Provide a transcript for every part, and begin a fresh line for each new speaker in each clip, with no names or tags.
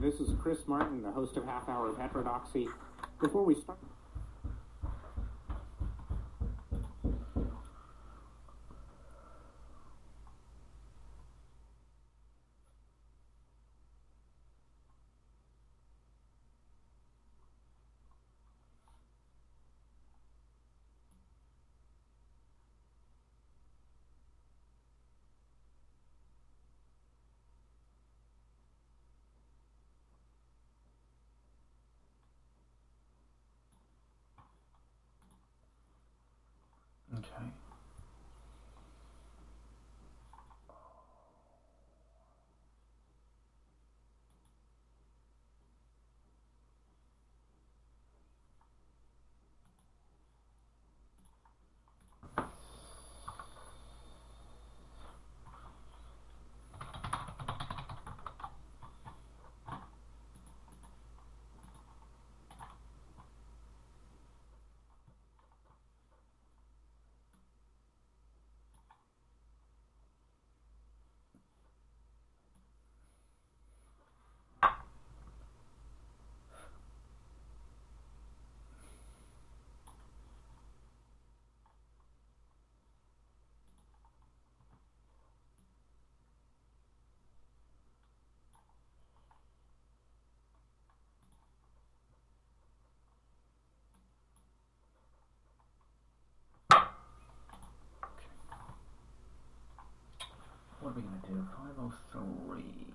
This is Chris Martin, the host of Half Hour of Heterodoxy. Before we start.
Okay. What are we going to do? 503.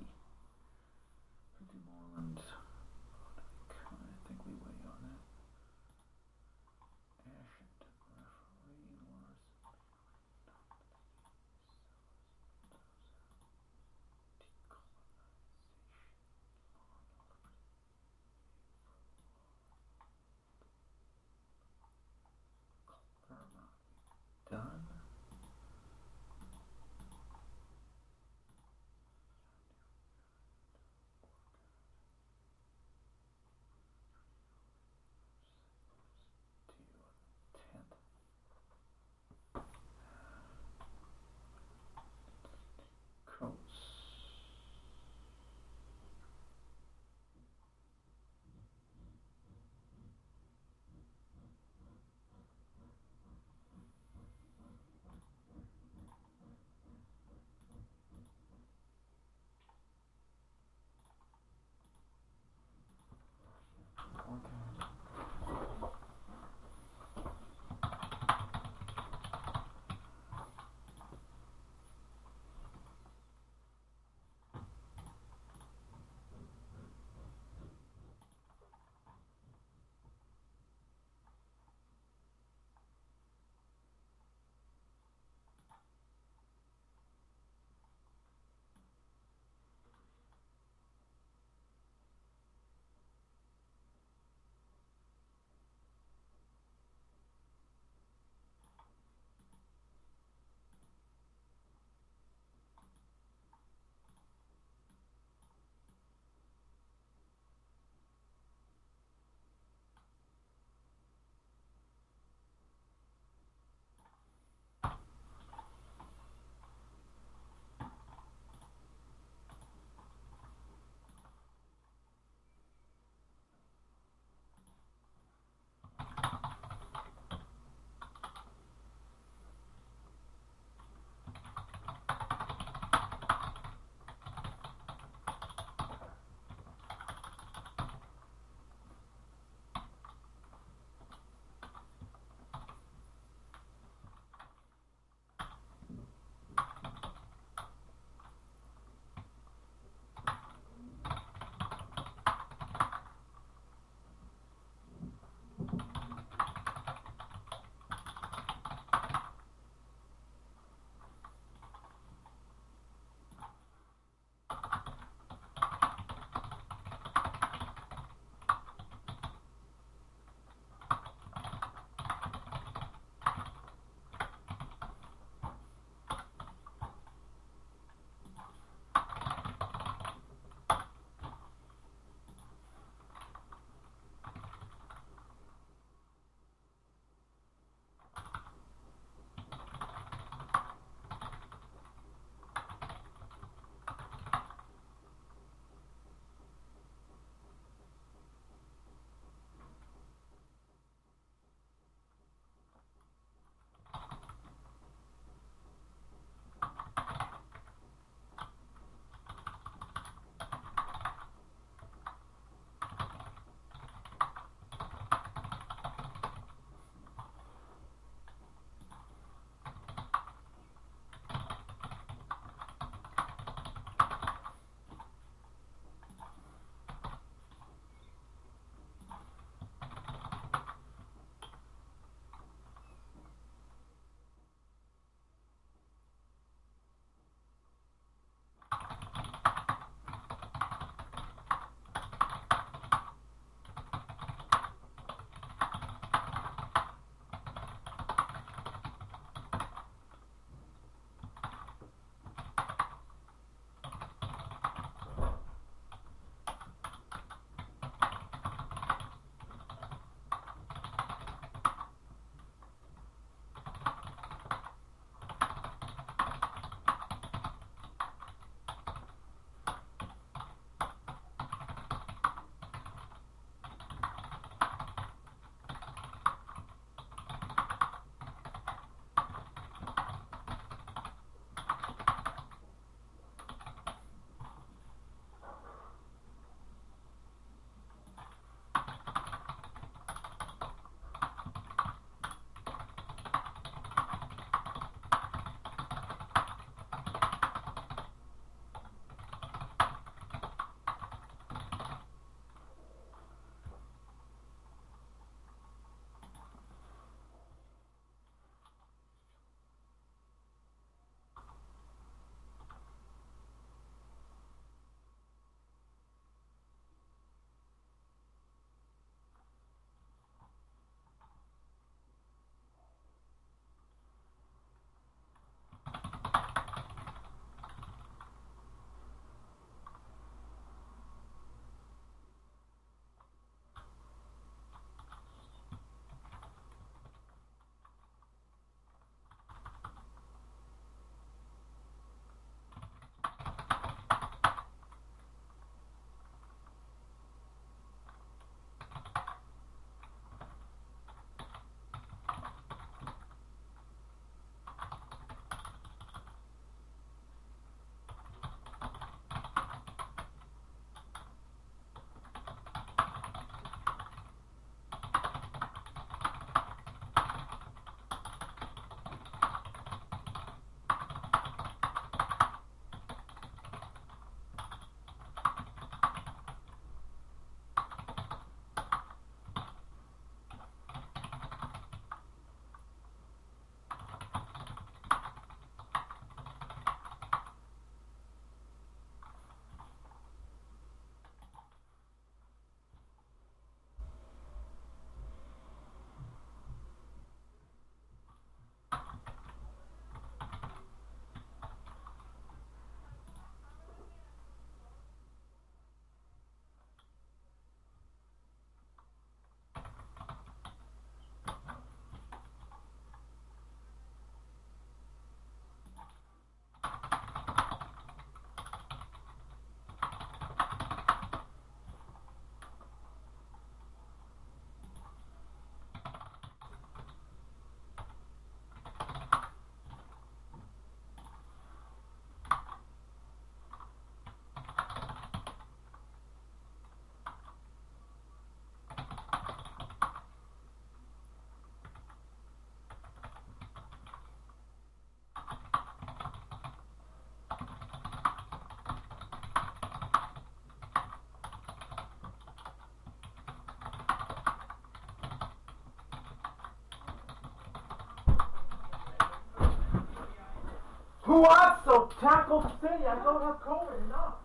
Who wants to tackle the city? I don't have COVID. Enough.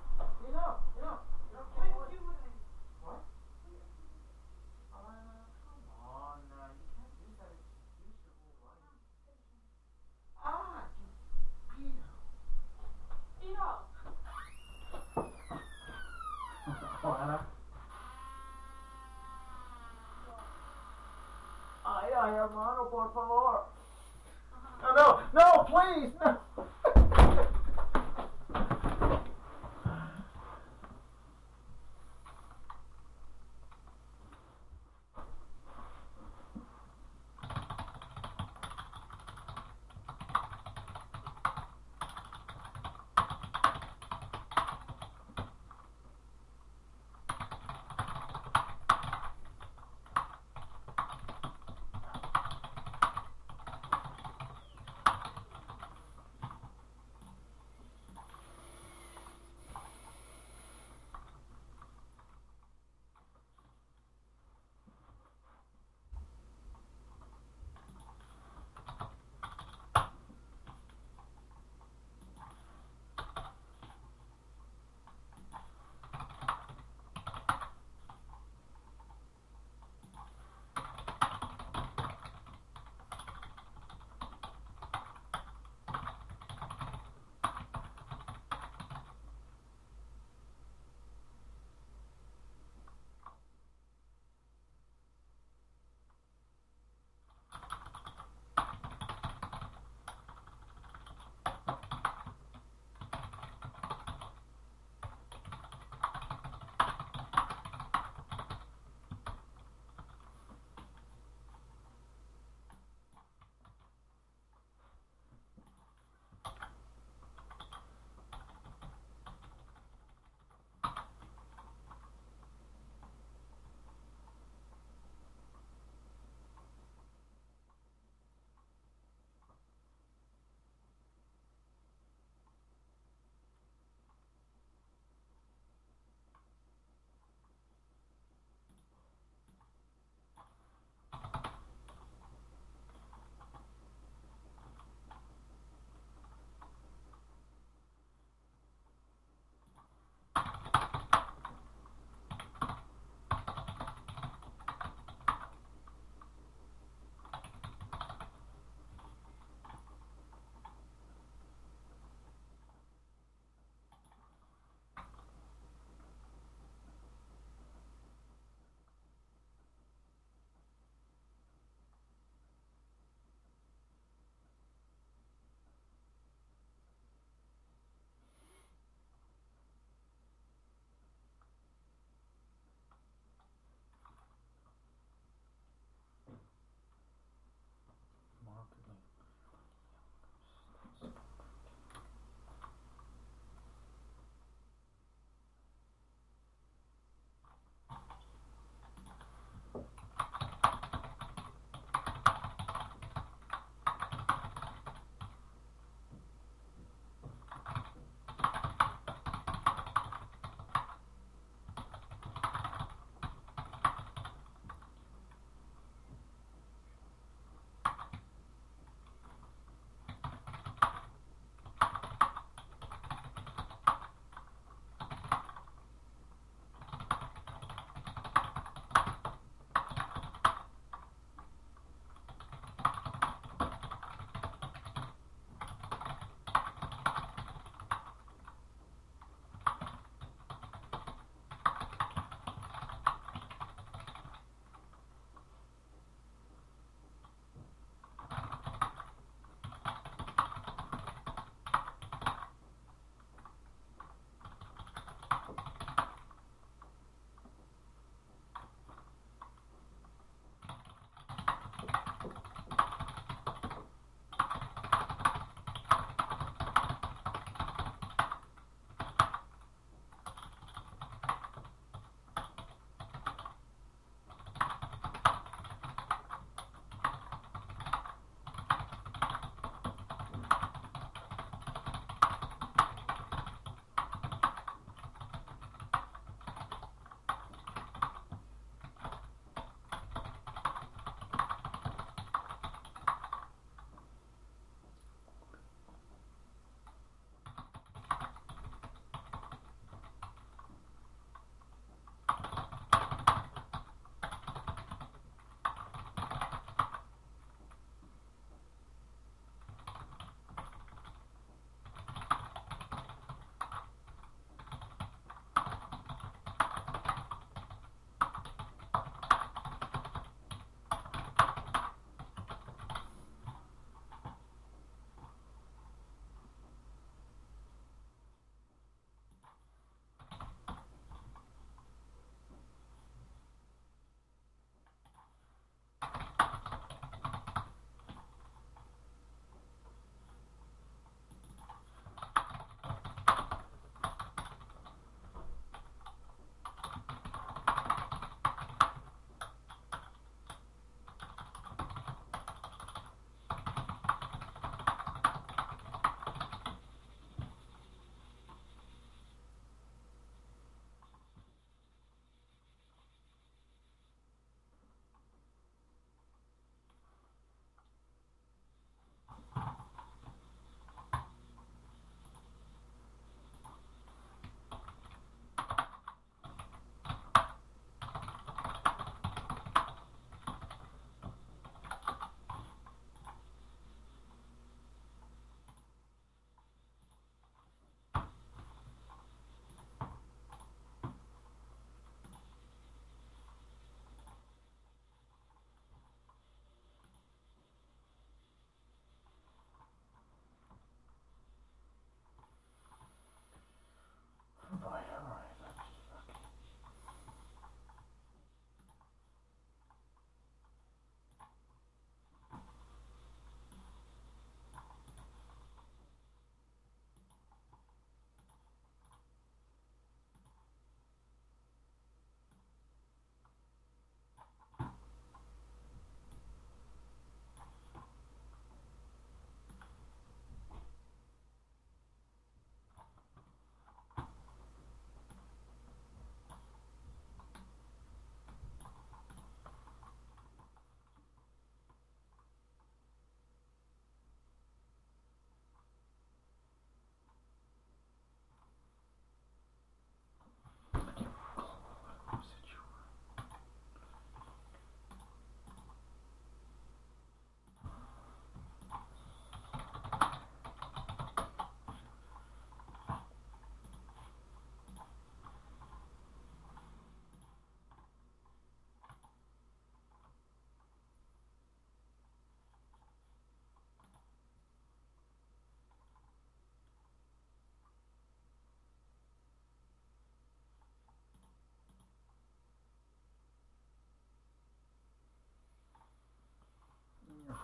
Enough. Enough. Enough. What? Come on now. You can't use that excuse your whole life. Ah, you pedo. Juana. Ay, ay, hermano, por favor. No, no, no, please, no.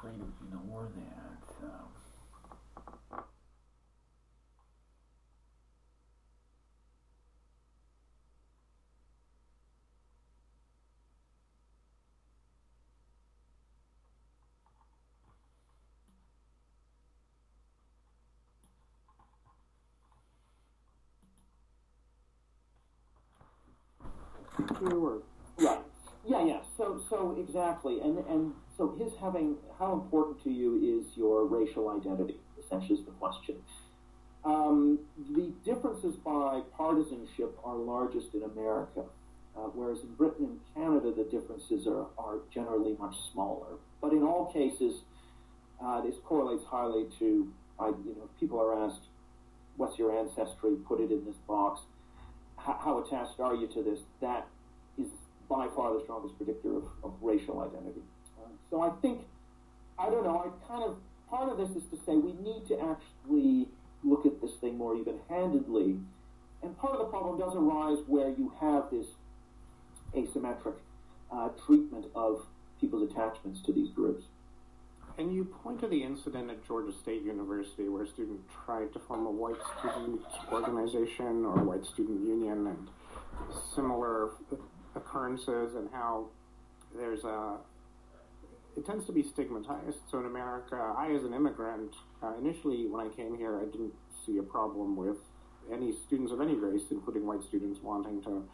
Afraid to ignore that. Um,
Sure.
Yeah. So, so exactly, and and so his having how important to you is your racial identity? Essentially, is the question. Um, the differences by partisanship are largest in America, uh, whereas in Britain and Canada the differences are, are generally much smaller. But in all cases, uh, this correlates highly to, uh, you know, if people are asked, "What's your ancestry?" Put it in this box. How, attached are you to this? That by far the strongest predictor of, of racial identity. Uh, so I think, I don't know, I kind of, part of this is to say we need to actually look at this thing more even handedly. And part of the problem does arise where you have this asymmetric uh, treatment of people's attachments to these groups.
And you point to the incident at Georgia State University where a student tried to form a white student organization or white student union and similar occurrences and how there's a it tends to be stigmatized. So in America, I as an immigrant, uh, initially when I came here, I didn't see a problem with any students of any race, including white students, wanting to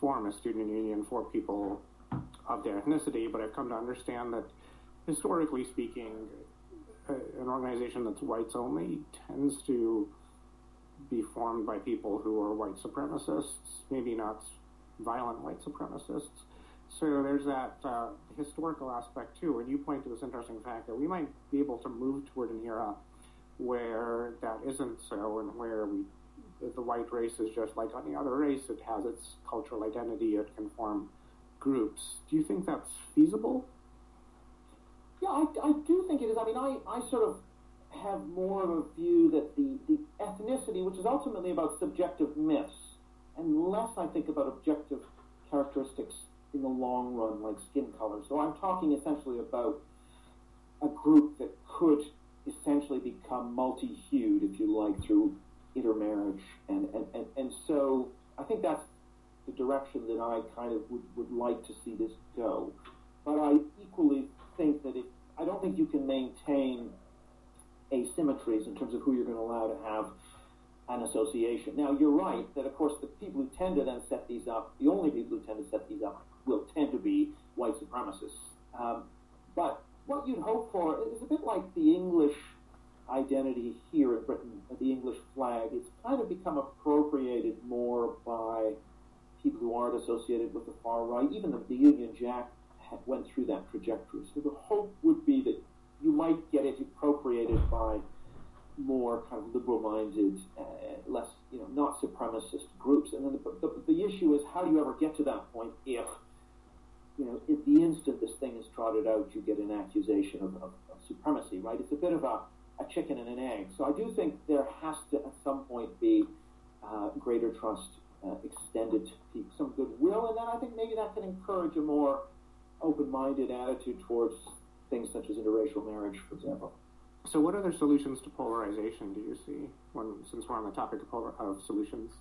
form a student union for people of their ethnicity. But I've come to understand that historically speaking, an organization that's whites only tends to be formed by people who are white supremacists, maybe not violent white supremacists. So there's that uh, historical aspect too, and you point to this interesting fact that we might be able to move toward an era where that isn't so, and where we, the white race is just like any other race; it has its cultural identity, it can form groups. Do you think that's feasible?
Yeah, I, I do think it is. I mean, I, I sort of have more of a view that the, the ethnicity, which is ultimately about subjective myths, and less I think about objective characteristics in the long run, like skin color. So I'm talking essentially about a group that could essentially become multi-hued, if you like, through intermarriage. And, and, and, and so I think that's the direction that I kind of would, would like to see this go. But I equally think that if I don't think you can maintain asymmetries in terms of who you're going to allow to have an association. Now, you're right that, of course, the people who tend to then set these up, the only people who tend to set these up, will tend to be white supremacists. Um, but what you'd hope for is a bit like the English identity here in Britain, the English flag. It's kind of become appropriated more by people who aren't associated with the far right. Even the, the Union Jack went through that trajectory. So the hope would be that you might get it appropriated by more kind of liberal-minded, uh, less, you know, not supremacist groups. And then the, the, the, issue is how do you ever get to that point if, you know, at the instant this thing is trotted out, you get an accusation of, of, of supremacy, right? It's a bit of a, a chicken and an egg. So I do think there has to, at some point, be uh, greater trust uh, extended to people, some goodwill, and then I think maybe that can encourage a more open-minded attitude towards things such as interracial marriage, for example.
So, what other solutions to polarization do you see? When, since we're on the topic of, polar, of solutions.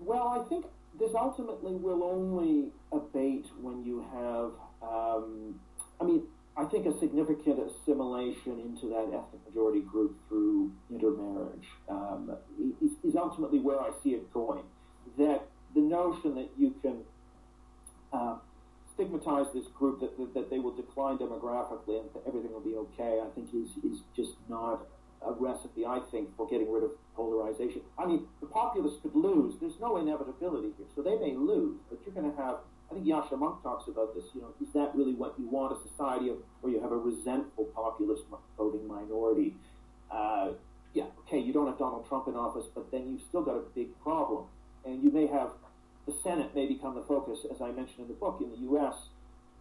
Well, I think this ultimately will only abate when you have. Um, I mean, I think a significant assimilation into that ethnic majority group through intermarriage um, is, is ultimately where I see it going. That the notion that you can uh, stigmatize this group that, that, that, they will decline demographically and everything will be okay, I think is, is just not a recipe, I think, for getting rid of polarization. I mean, the populists could lose. There's no inevitability here. So they may lose, but you're going to have, I think Yascha Mounk talks about this, you know, is that really what you want, a society of, where you have a resentful populist voting minority? Uh, yeah, okay, you don't have Donald Trump in office, but then you've still got a big problem. And you may have the Senate may become the focus, as I mentioned in the book, in the U.S.,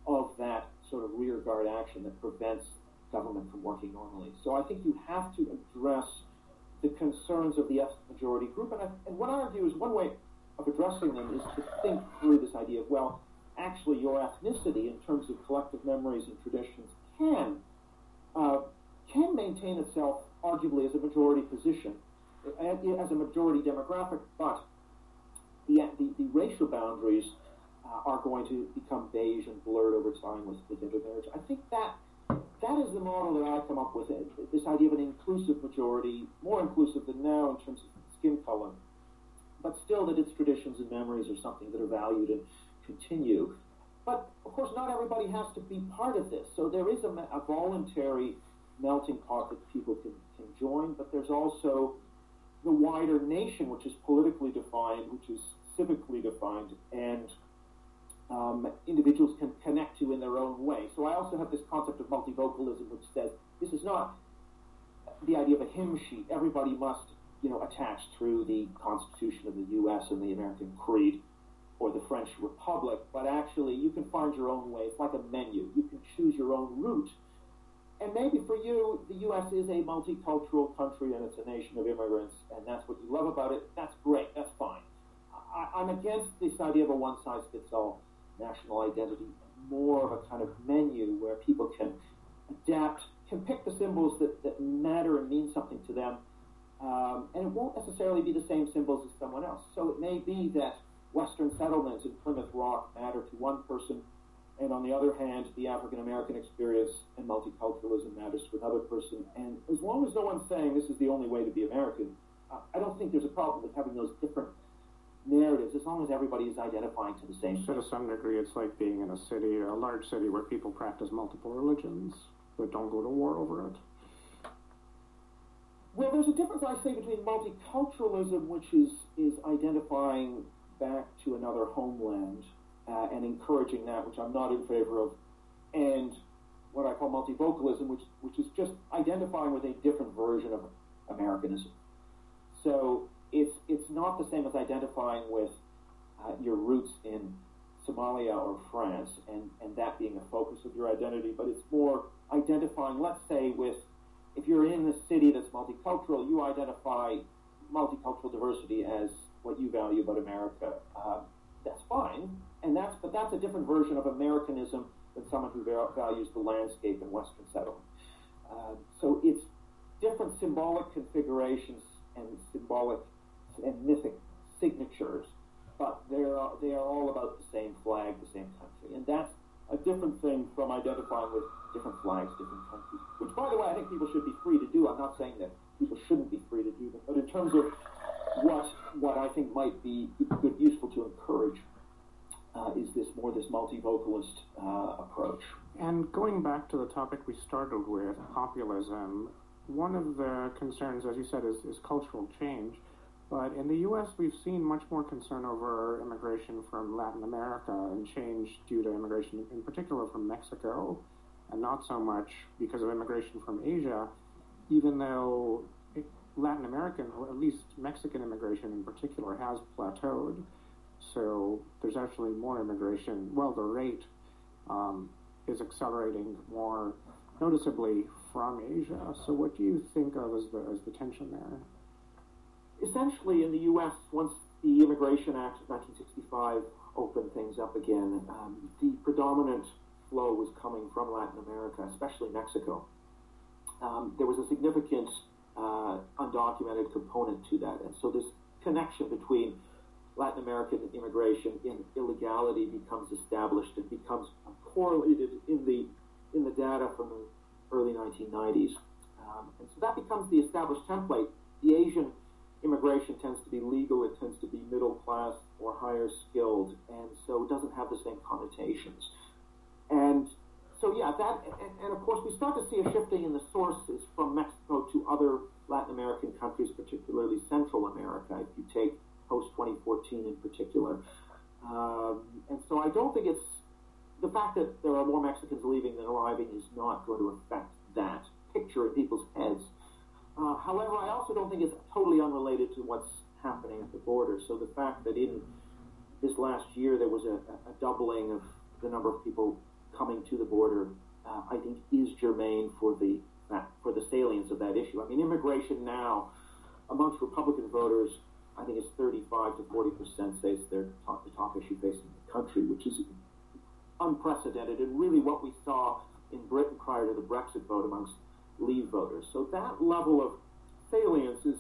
of that sort of rearguard action that prevents government from working normally. So I think you have to address the concerns of the ethnic majority group. And, I, and what I argue is one way of addressing them is to think through this idea of, well, actually, your ethnicity in terms of collective memories and traditions can uh, can maintain itself arguably as a majority position, as a majority demographic, but the, the, the racial boundaries uh, are going to become beige and blurred over time with, with intermarriage. I think that that is the model that I come up with. This idea of an inclusive majority, more inclusive than now in terms of skin color, but still that its traditions and memories are something that are valued and continue. But of course, not everybody has to be part of this. So there is a, a voluntary melting pot that people can, can join, but there's also the wider nation, which is politically defined, which is civically defined, and um, individuals can connect to in their own way. So I also have this concept of multivocalism, which says this is not the idea of a hymn sheet. Everybody must, you know, attach through the Constitution of the U.S. and the American Creed or the French Republic, but actually you can find your own way. It's like a menu. You can choose your own route. And maybe for you, the U.S. is a multicultural country and it's a nation of immigrants, and that's what you love about it. That's great. That's fine. I, I'm against this idea of a one size fits all national identity, more of a kind of menu where people can adapt, can pick the symbols that, that matter and mean something to them. Um, and it won't necessarily be the same symbols as someone else. So it may be that Western settlements in Plymouth Rock matter to one person, and on the other hand, the African American experience and multiculturalism matters to another person. And as long as no one's saying this is the only way to be American, I don't think there's a problem with having those different narratives. As long as everybody is identifying to the same
so to some degree it's like being in a city a large city where people practice multiple religions but don't go to war over it.
Well there's a difference i say between multiculturalism which is is identifying back to another homeland uh, and encouraging that which i'm not in favor of and what i call multivocalism which which is just identifying with a different version of americanism. So it's it's not the same as identifying with uh, your roots in Somalia or France and, and that being a focus of your identity, but it's more identifying, let's say, with if you're in a city that's multicultural, you identify multicultural diversity as what you value about America. Uh, that's fine, and that's but that's a different version of Americanism than someone who values the landscape in Western settlement. Uh, so it's different symbolic configurations and symbolic and mythic signatures, but they are they are all about the same flag, the same country, and that's a different thing from identifying with different flags, different countries. Which, by the way, I think people should be free to do. I'm not saying that people shouldn't be free to do that, but in terms of what what I think might be good, useful to encourage. Uh, is this more this multi-vocalist uh, approach?
And going back to the topic we started with, populism, one of the concerns, as you said, is, is cultural change. But in the U.S., we've seen much more concern over immigration from Latin America and change due to immigration, in particular from Mexico, and not so much because of immigration from Asia, even though Latin American, or at least Mexican immigration in particular, has plateaued. So there's actually more immigration. Well, the rate um, is accelerating more noticeably from Asia. So what do you think of as the, as the tension there?
Essentially in the U.S., once the Immigration Act of 1965 opened things up again, um, the predominant flow was coming from Latin America, especially Mexico. Um, there was a significant uh, undocumented component to that, and so this connection between Latin American immigration and illegality becomes established and becomes correlated in the in the data from the early 1990s, um, and so that becomes the established template. The Asian immigration tends to be legal, it tends to be middle class or higher skilled, and so it doesn't have the same connotations. And so, yeah, that, and, and, of course, we start to see a shifting in the sources from Mexico to other Latin American countries, particularly Central America, if you take post 2014 in particular. Um, and so, I don't think it's the fact that there are more Mexicans leaving than arriving is not going to affect that picture in people's heads. Uh, however, I also don't think it's totally unrelated to what's happening at the border. So the fact that in this last year there was a, a doubling of the number of people coming to the border, uh, I think is germane for the for the salience of that issue. I mean, immigration now amongst Republican voters, I think it's 35 to 40 percent says they're top, the top issue facing the country, which is unprecedented and really what we saw in Britain prior to the Brexit vote amongst leave voters. So that level of salience is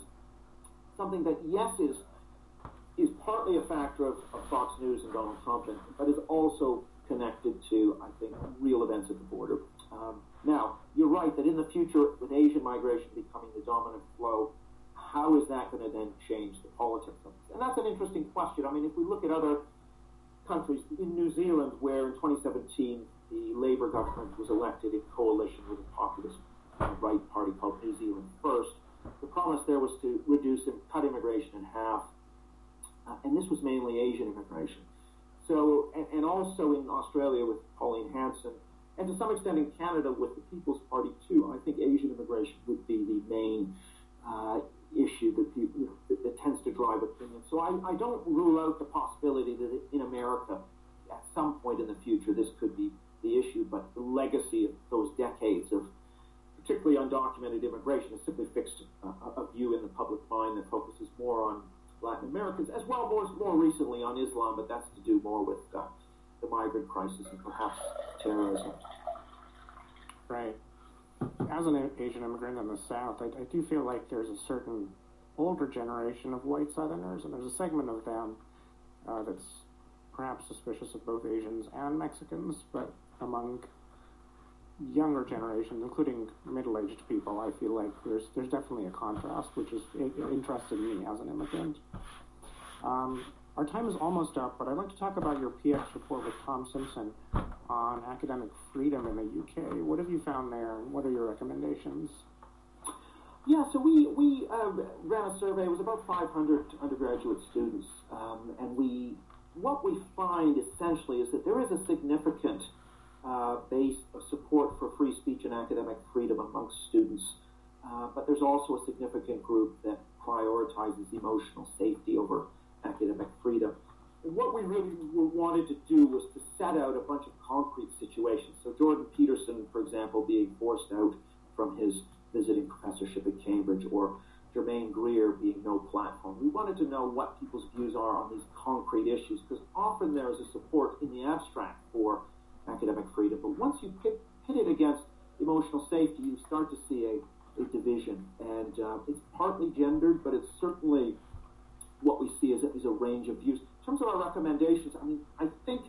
something that, yes, is is partly a factor of, of Fox News and Donald Trump, and, but is also connected to, I think, real events at the border. Um, now, you're right that in the future, with Asian migration becoming the dominant flow, how is that going to then change the politics of? And that's an interesting question. I mean, if we look at other countries, in New Zealand, where in 2017 the Labour government was elected in coalition with a populist right party called New Zealand First, the promise there was to reduce and cut immigration in half, uh, and this was mainly Asian immigration. So, and, and, also in Australia with Pauline Hanson, and to some extent in Canada with the People's Party too. I think Asian immigration would be the main uh, issue that, you know, that, that, tends to drive opinion. So I, I don't rule out the possibility that in America, at some point in the future, this could be the issue. But the legacy of those decades of particularly undocumented immigration has simply fixed a, a view in the public mind that focuses more on Latin Americans, as well more, more recently on Islam, but that's to do more with uh, the migrant crisis and perhaps terrorism.
Right. As an Asian immigrant in the South, I, I do feel like there's a certain older generation of white Southerners, and there's a segment of them uh, that's perhaps suspicious of both Asians and Mexicans, but among younger generations, including middle-aged people, I feel like there's there's definitely a contrast, which is interested me as an immigrant. Um, our time is almost up, but I'd like to talk about your PX report with Tom Simpson on academic freedom in the UK. What have you found there, and what are your recommendations?
Yeah, so we we uh, ran a survey. It was about 500 undergraduate students, um, and we what we find essentially is that there is a significant uh, base of support for free speech and academic freedom amongst students. Uh, but there's also a significant group that prioritizes emotional safety over academic freedom. And what we really wanted to do was to set out a bunch of concrete situations. So Jordan Peterson, for example, being forced out from his visiting professorship at Cambridge, or Germaine Greer being no platform. We wanted to know what people's views are on these concrete issues because often there is a support in the abstract for academic freedom. But once you pit, pit it against emotional safety, you start to see a, a division. And uh, it's partly gendered, but it's certainly what we see is a, is a range of views. In terms of our recommendations, I mean, I think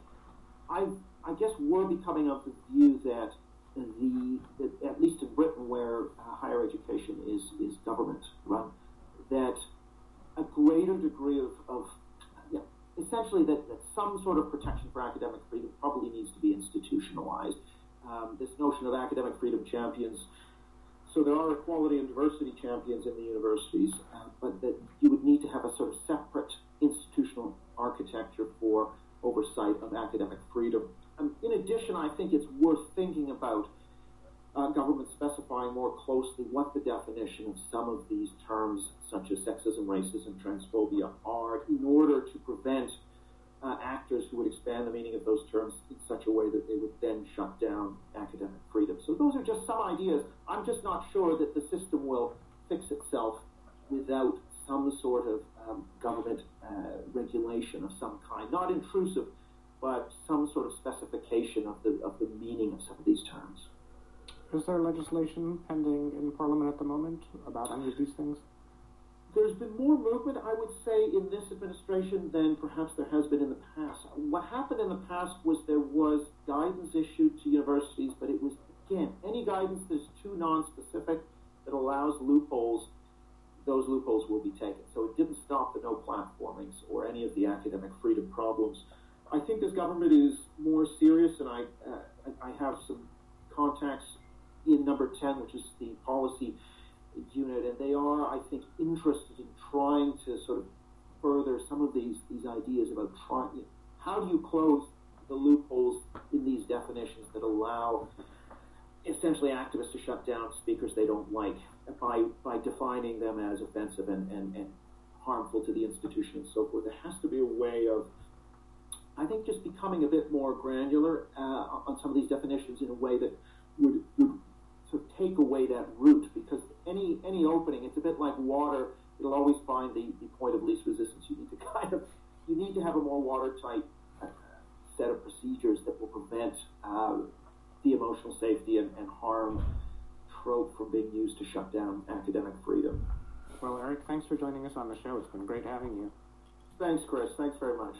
I, I guess we're becoming of the view that the, that at least in Britain, where uh, higher education is, is government run, that a greater degree of, of essentially that, that some sort of protection for academic freedom probably needs to be institutionalized. Um, this notion of academic freedom champions. So there are equality and diversity champions in the universities, uh, but that you would need to have a sort of separate institutional architecture for oversight of academic freedom. In addition, I think it's worth thinking about uh, government specifying more closely what the definition of some of these terms, such as sexism, racism, transphobia, are, in order to prevent uh, actors who would expand the meaning of those terms in such a way that they would then shut down academic freedom. So those are just some ideas. I'm just not sure that the system will fix itself without some sort of um, government uh, regulation of some kind, not intrusive, but some sort of specification of the of the meaning of some of these terms.
Is there legislation pending in Parliament at the moment about any of these things?
There's been more movement, I would say, in this administration than perhaps there has been in the past. What happened in the past was there was guidance issued to universities, but it was, again, any guidance that's too non-specific that allows loopholes, those loopholes will be taken. So it didn't stop the no platformings or any of the academic freedom problems. I think this government is more serious, and I, uh, I have some contacts in number 10, which is the policy unit, and they are, I think, interested in trying to sort of further some of these, these ideas about trying, how do you close the loopholes in these definitions that allow essentially activists to shut down speakers they don't like by, by defining them as offensive and, and, and harmful to the institution and so forth. There has to be a way of, I think, just becoming a bit more granular uh, on some of these definitions in a way that would, would to take away that root because any any opening, it's a bit like water. It'll always find the, the point of least resistance. You need to kind of you need to have a more watertight uh, set of procedures that will prevent uh, the emotional safety and, and harm trope from being used to shut down academic freedom.
Well, Eric, thanks for joining us on the show. It's been great having you.
Thanks, Chris. Thanks very much.